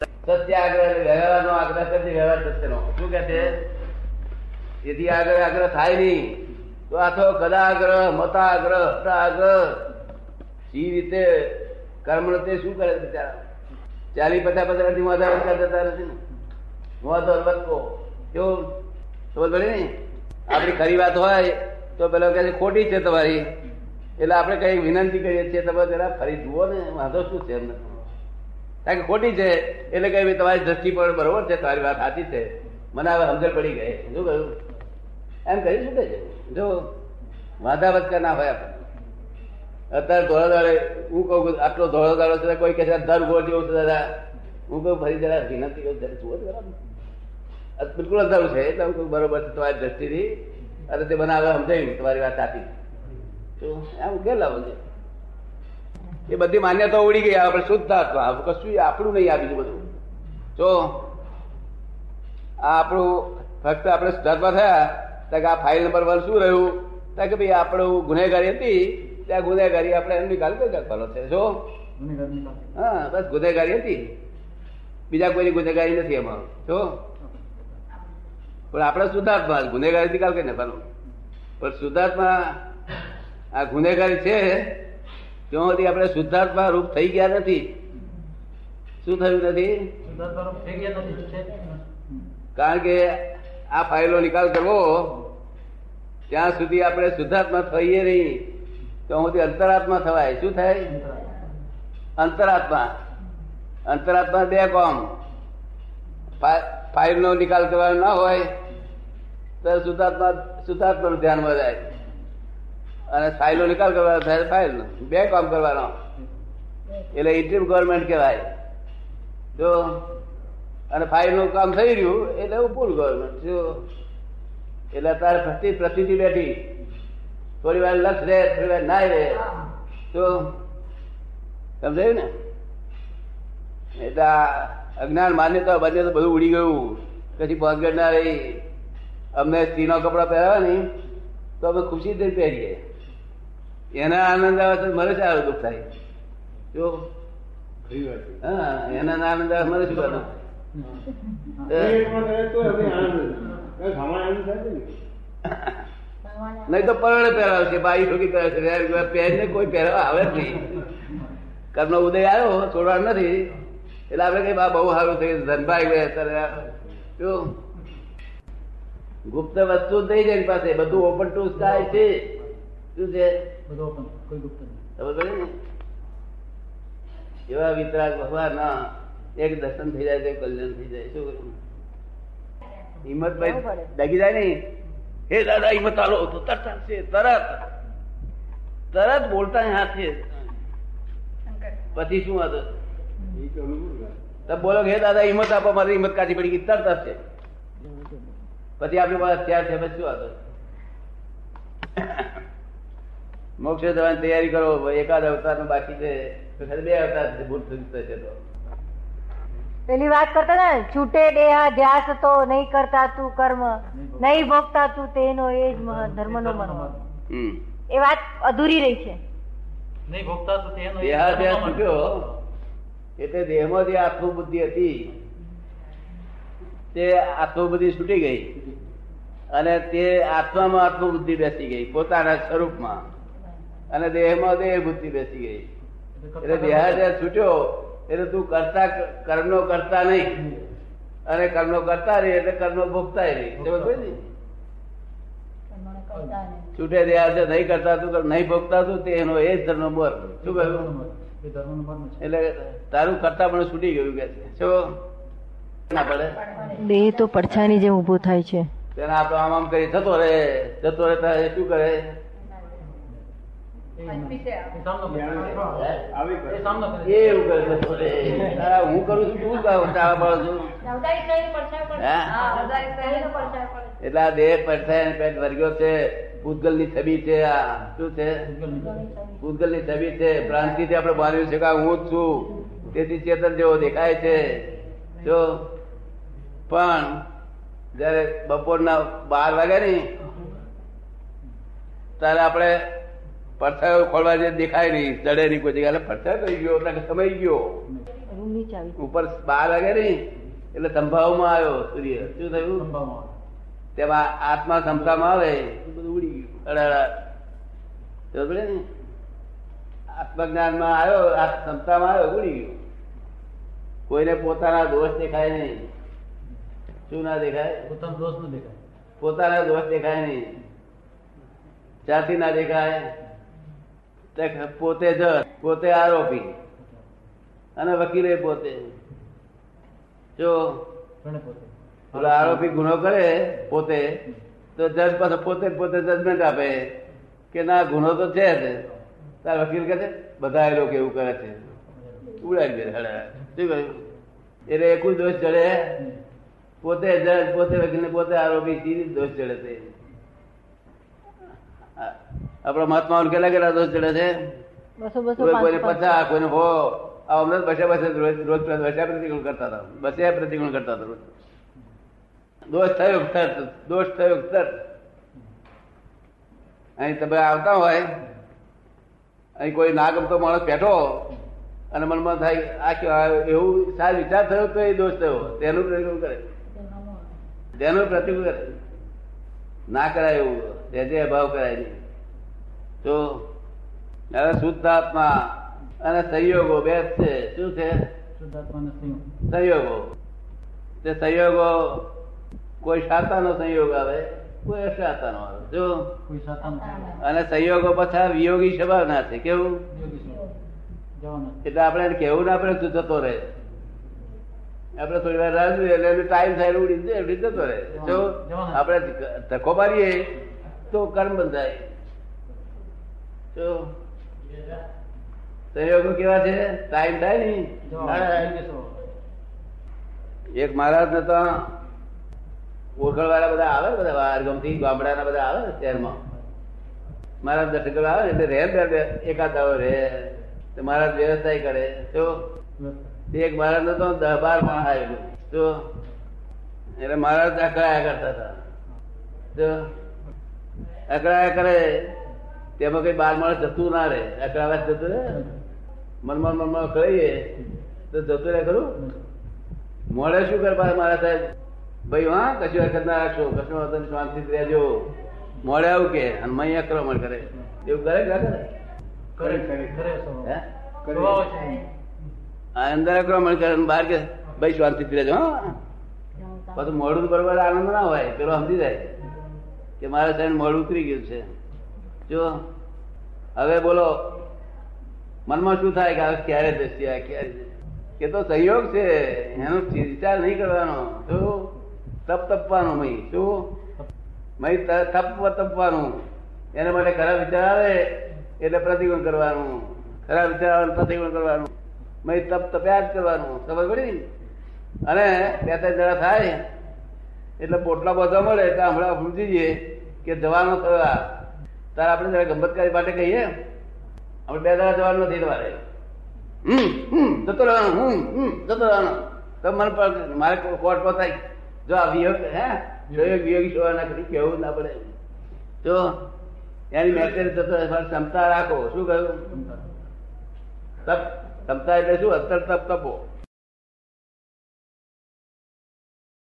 સત્ય આગ્રહ વ્યવહારનો આગ્રહ કરશે વ્યવહાર સત્યનો. શું કે છે? એથી આગળ આગ્રહ થાય નહીં. તો આ તો કદાગ્રહ મતાગ્રહ હતાગ્રહ સી રીતે કર્મ તે શું કરે બિચારા? ચાલી પચાસ પચાસથી મોઢા વચકા જતા નથી ને? મોઢો વચકો કેવું? ખબર પડે ને આપણી ખરી વાત હોય તો પેલો કહે ખોટી છે તમારી. એટલે આપણે કઈ વિનંતી કરીએ છીએ, તમે જરા ફરી જુઓ ને, વાંધો શું છે એમને કારણ કે ખોટી છે. એટલે ભાઈ તમારી દ્રષ્ટિ પણ બરોબર છે, તમારી વાત સાચી છે. મને હવે સમજણ પડી ગઈ. શું કહ્યું? એમ કરી શું છે? જો વાંધા વચકા ના હોય આપણે. અત્યારે ધોળા દાડે હું કહું આટલો ધોળો દાડો છે, કોઈ કહે છે દર ગોળ જેવું છે, દાદા. હું કહું, ફરી જરા વિનંતી કરું, જરા જુઓ આ બિલકુલ અંધારું છે, એટલે હું કહું, બરોબર છે, તમારી દ્રષ્ટિથી. અને તે મને હવે સમજાયું તમારી વાત સાચી તો એમ ગયેલા બધે એ બધી માન્યતા ઉડી ગઈ આપણે શુદ્ધ આત્મા. કશું આપણું નહીં આ બધું. જો, આ આપણું ફક્ત આપણે શુદ્ધાત્મા થયા તો આ ફાઇલ નંબર વન શું રહ્યું? તો કે ભાઈ આપણું ગુનેગારી હતી, ત્યાં ગુનેગારી આપણે એમ નિકાલ કરી નાખવાનો છે. જો, હા, બસ ગુનેગારી હતી. બીજા કોઈની ગુનેગારી નથી એમાં. જો, પણ આપણે શુદ્ધાત્મા ગુનેગારી નિકાલ કરી નાખવાનો પણ શુદ્ધાત્મા આ ગુનેગારી છે ત્યાં સુધી આપણે શુદ્ધાત્મા રૂપ થઈ ગયા નથી. શું થયું નથી? કારણ કે આ ફાઇલો નિકાલ કરવો ત્યાં સુધી આપણે શુદ્ધાત્મા થઈએ નહીં. ત્યાં સુધી અંતરાત્મા થવાય. શું થાય? અંતરાત્મા. અંતરાત્મા બે કોમ. ફાઇલ નો નિકાલ કરવાનો ના હોય તો શુદ્ધાત્મા શુદ્ધાત્મા નું ધ્યાનમાં જાય. અને ફાઇલો નિકાલ કરવાનો ફાઇલ બે કામ કરવાનો. એટલે ઇન્ટ્રીમ ગવર્મેન્ટ કહેવાય. જો અને ફાઇલનું કામ થઈ રહ્યું એટલે ફૂલ ગવર્મેન્ટ જો એટલે તારે પ્રતિ પ્રતિથી બેઠી. થોડી વાર લક્ષ રહે થોડી વાર ના રહે તો સમજાયું ને? એટલે અજ્ઞાન માન્યતા બંને તો બધું ઉડી ગયું. પછી પહોંચગઢ ના રહી. અમને સ્ત્રીનો કપડા પહેરાવા નહીં તો અમે ખુશીથી પહેરીએ. એના આનંદ આવે તો મને સારું દુઃખ થાય. જો. હા એના આનંદ આવે મને શું કરવાનું? નહીં તો પરણે પહેરાવે છે બાઈ પહેરે છે. પહેરીને કોઈ પહેરવા આવે જ નહીં. કર્મનો ઉદય આવ્યો છોડવા નથી. એટલે આપણે કઈ બા બહુ સારું થઈ ધનભાઈ ગયા અત્યારે ગુપ્ત વસ્તુ થઈ જાય પાસે બધું ઓપન ટુ સ્કાય છે. શું છે બધો ઓપન કોઈ ગુપ્ત નહીં. એવા વિતરાગ ભગવાન ના એક દર્શન થઈ જાય તો કલ્યાણ થઈ જાય. શું કરું? હિંમતભાઈ ડગી જાય નહીં હે દાદા હિંમત આલો. તો તરત આવશે. તરત. તરત બોલતા હાથે. પછી શું હતો બોલો કે હે દાદા હિંમત આપો મારી હિંમત કાઢી પડી. ગઈ તરત હશે પછી આપણી પાસે અત્યાર છે પછી શું હતું મોક્ષ જવાની તૈયારી કરો એકાદ અવતારનું બાકી છે બે અવતાર ભૂલ થશે તો. પેલી વાત કરતા ને છૂટે દેહા ધ્યાસ તો નહીં કરતા તું કર્મ નહીં ભોગતા. તું તેનો એ જ ધર્મ નો મર્મ. એ વાત અધૂરી રહી છે. નહીં ભોગતા તું તેનો એ દેહાધ્યાસ છૂટ્યો. એટલે દેહમાં જે આત્મબુદ્ધિ હતી. તે આત્મબુદ્ધિ છૂટી ગઈ. અને તે આત્મામાં આત્મબુદ્ધિ બેસી ગઈ પોતાના સ્વરૂપમાં. અને દેહમાં દેહ બુદ્ધિ બેસી ગઈ. એટલે દેહાધ્યાસ છૂટ્યો એટલે તું કરતા કર્મનો કરતા નહીં. અને કર્મનો કરતા રહી એટલે કર્મનો ભોગતા નહીં. સમજ? પડી ને? છૂટે દેહાધ્યાસ નહીં કરતા તું નહીં ભોગતા તું તેનો એ જ ધર્મ બોર શું કહ્યું? એ ધર્મનો મર્મ છે. એટલે તારું કરતા પણ છૂટી ગયું કે છે. શું? ના પડે. દેહ તો પડછાની જેમ ઊભો થાય છે. તેને આપણે આમ આમ કરી જતો રહે જતો રહેતા એ શું કરે એ સામનો કરે. એ સામનો કરે. એ એવું કરે જતો રહે આ હું. કરું. છું તું એટલે આ દેહ પડછાય પેટ વર્ગ્યો છે. ભૂતગલની છબી છે આ શું છે? ભૂતગલની છબી છે. ભ્રાંતિ થી આપણે માન્યું છે કે હું જ છું. તેથી ચેતન જેવો દેખાય છે. જો પણ જયારે બપોરના બાર વાગે ને ત્યારે આપણે પડછાયો ખોલવા જે દેખાય નહીં. ચડે નહીં કોઈ જગ્યાએ. એટલે પડછાયો થઈ ગયો એટલે સમય ગયો. ઉપર બાર વાગે નહીં. એટલે સંભાવમાં આવ્યો સૂર્ય. શું થયું? તેમાં આત્મા સંભાવમાં આવે. બધું ઉડી ગયું. અડાડા. ને? આત્મજ્ઞાનમાં આવ્યો આ ક્ષમતામાં આવ્યો ઉડી ગયો. કોઈને પોતાના દોષ દેખાય નહીં. શું ના દેખાય? પોતાનો દોષ ન દેખાય. પોતાના દોષ દેખાય નહીં. જાતિ ના દેખાય? પોતે જજ પોતે આરોપી. અને વકીલે પોતે. જો આરોપી ગુનો કરે પોતે તો જજ પાસે પોતે પોતે જજમેન્ટ આપે કે ના ગુનો તો છે જ. તાર વકીલ કહે છે બધા લોકો એવું કરે છે. ઉડાડી દે. શું કહ્યું? એટલે એકું દોષ ચડે. પોતે જજ પોતે વકીલ પોતે આરોપી દોષ ચડે છે આપણા મહાત્મા કેટલા કેટલા દોષ ચડે છે? કોઈને પાંચસો. કોઈને હો આ અમને બસે બસે રોજ રોજ બસે પ્રતિકૂળ કરતા હતા. બસ્યા પ્રતિકૂળ કરતા હતા દોષ થયો સર દોષ થયો તરત અહીં તમે આવતા હોય અહીં કોઈ ના ગમતો માણસ બેઠો અને મનમાં થાય આ કહેવાય એવું સારો વિચાર થયો તો એ દોષ થયો. તેનું પ્રતિકૂળ કરે. તેનું પ્રતિકૂળ કરે. ના કરાય એવું. જે અભાવ કરાય નહીં. તો હવે શુદ્ધ આત્મા અને સંયોગો બે છે. શું છે? સંયોગો. તે સંયોગો કોઈ શાતાનો સંયોગ આવે કોઈ અશાતાનો આવે. જો? અને સંયોગો પાછા વિયોગી સ્વભાવના છે. કેવું? એટલે આપણે કેવું ના તું જતો રહે. આપણે થોડી વાર રાહ જોઈએ એટલે ટાઈમ થાય ઉડી જતો રહે. જો? આપણે ધક્કો મારીએ તો કર્મ બંધાય. જો સંયોગો કેવા છે? ટાઈમ થાય ને. એક મહારાજ ને તો. ઓળખણ વાળા બધા આવે બધા બહારગામથી ગામડાના બધા આવે શહેરમાં. મહારાજ દર્શન આવે એટલે રહે બે બે એકાદ દાડો રહે. તો મહારાજ વ્યવસાય કરે. તો એક મહારાજ ને તો દસ બાર માણસ આવેલું. તો એટલે મહારાજ અકળાયા કરતા હતા. તો અકળાયા કરે. તેમાં કઈ બાર માણસ જતું ના રહે. અકળાવા જતું રહે. મનમાં મનમાં કહીએ તો જતું રહે ખરું? મોડે શું કરે બાર મારા સાહેબ? ભાઈ હા કશું હરકત ના રાખશો. કશું વાંધો નહીં, શાંતિથી રહેજો. મોડે આવું કે અને મય આક્રમણ કરે. એવું કરે કે ના કરે? અંદર આક્રમણ કરે બહાર કે ભાઈ શાંતિથી રહેજો હા. પાછું મોડું બરોબર આનંદ ના હોય. પેલો સમજી જાય કે મારા સાહેબ મોડું ઉતરી ગયું છે. જો હવે બોલો, મનમાં શું થાય કે હવે ક્યારે જશે આ ક્યારે કે તો સહયોગ છે, એનો વિચાર નહીં કરવાનો. શું? તપ તપવાનું મય શું? મય તપ તપવાનું. એના માટે ખરાબ વિચાર આવે, એટલે પ્રતિકોણ કરવાનું. ખરાબ વિચાર આવે પ્રતિકોણ કરવાનું. મય તપ તપ્યા જ કરવાનું. ખબર પડી? અને બે ત્રણ જણા થાય, એટલે પોટલા બધા મળે તો હમણાં સમજી જઈએ કે જવાનો આ તારે આપણે જરા ગંમતકારી માટે કહીએ? આપણે બે દાડા જવાનું નથી તમારે. જતો રહેવાનો હું જતો રહેવાનો. તો મને મારે કોર્ટ પહોંચાય જો આ વિયોગ, હે? વિયોગ વિયોગી સેવા ના કરી કેવું ના પડે? જો, એની મેટર જતો ક્ષમતા રાખો. શું કહ્યું તપ, ક્ષમતા એટલે શું? અત્યારે તપ તપો.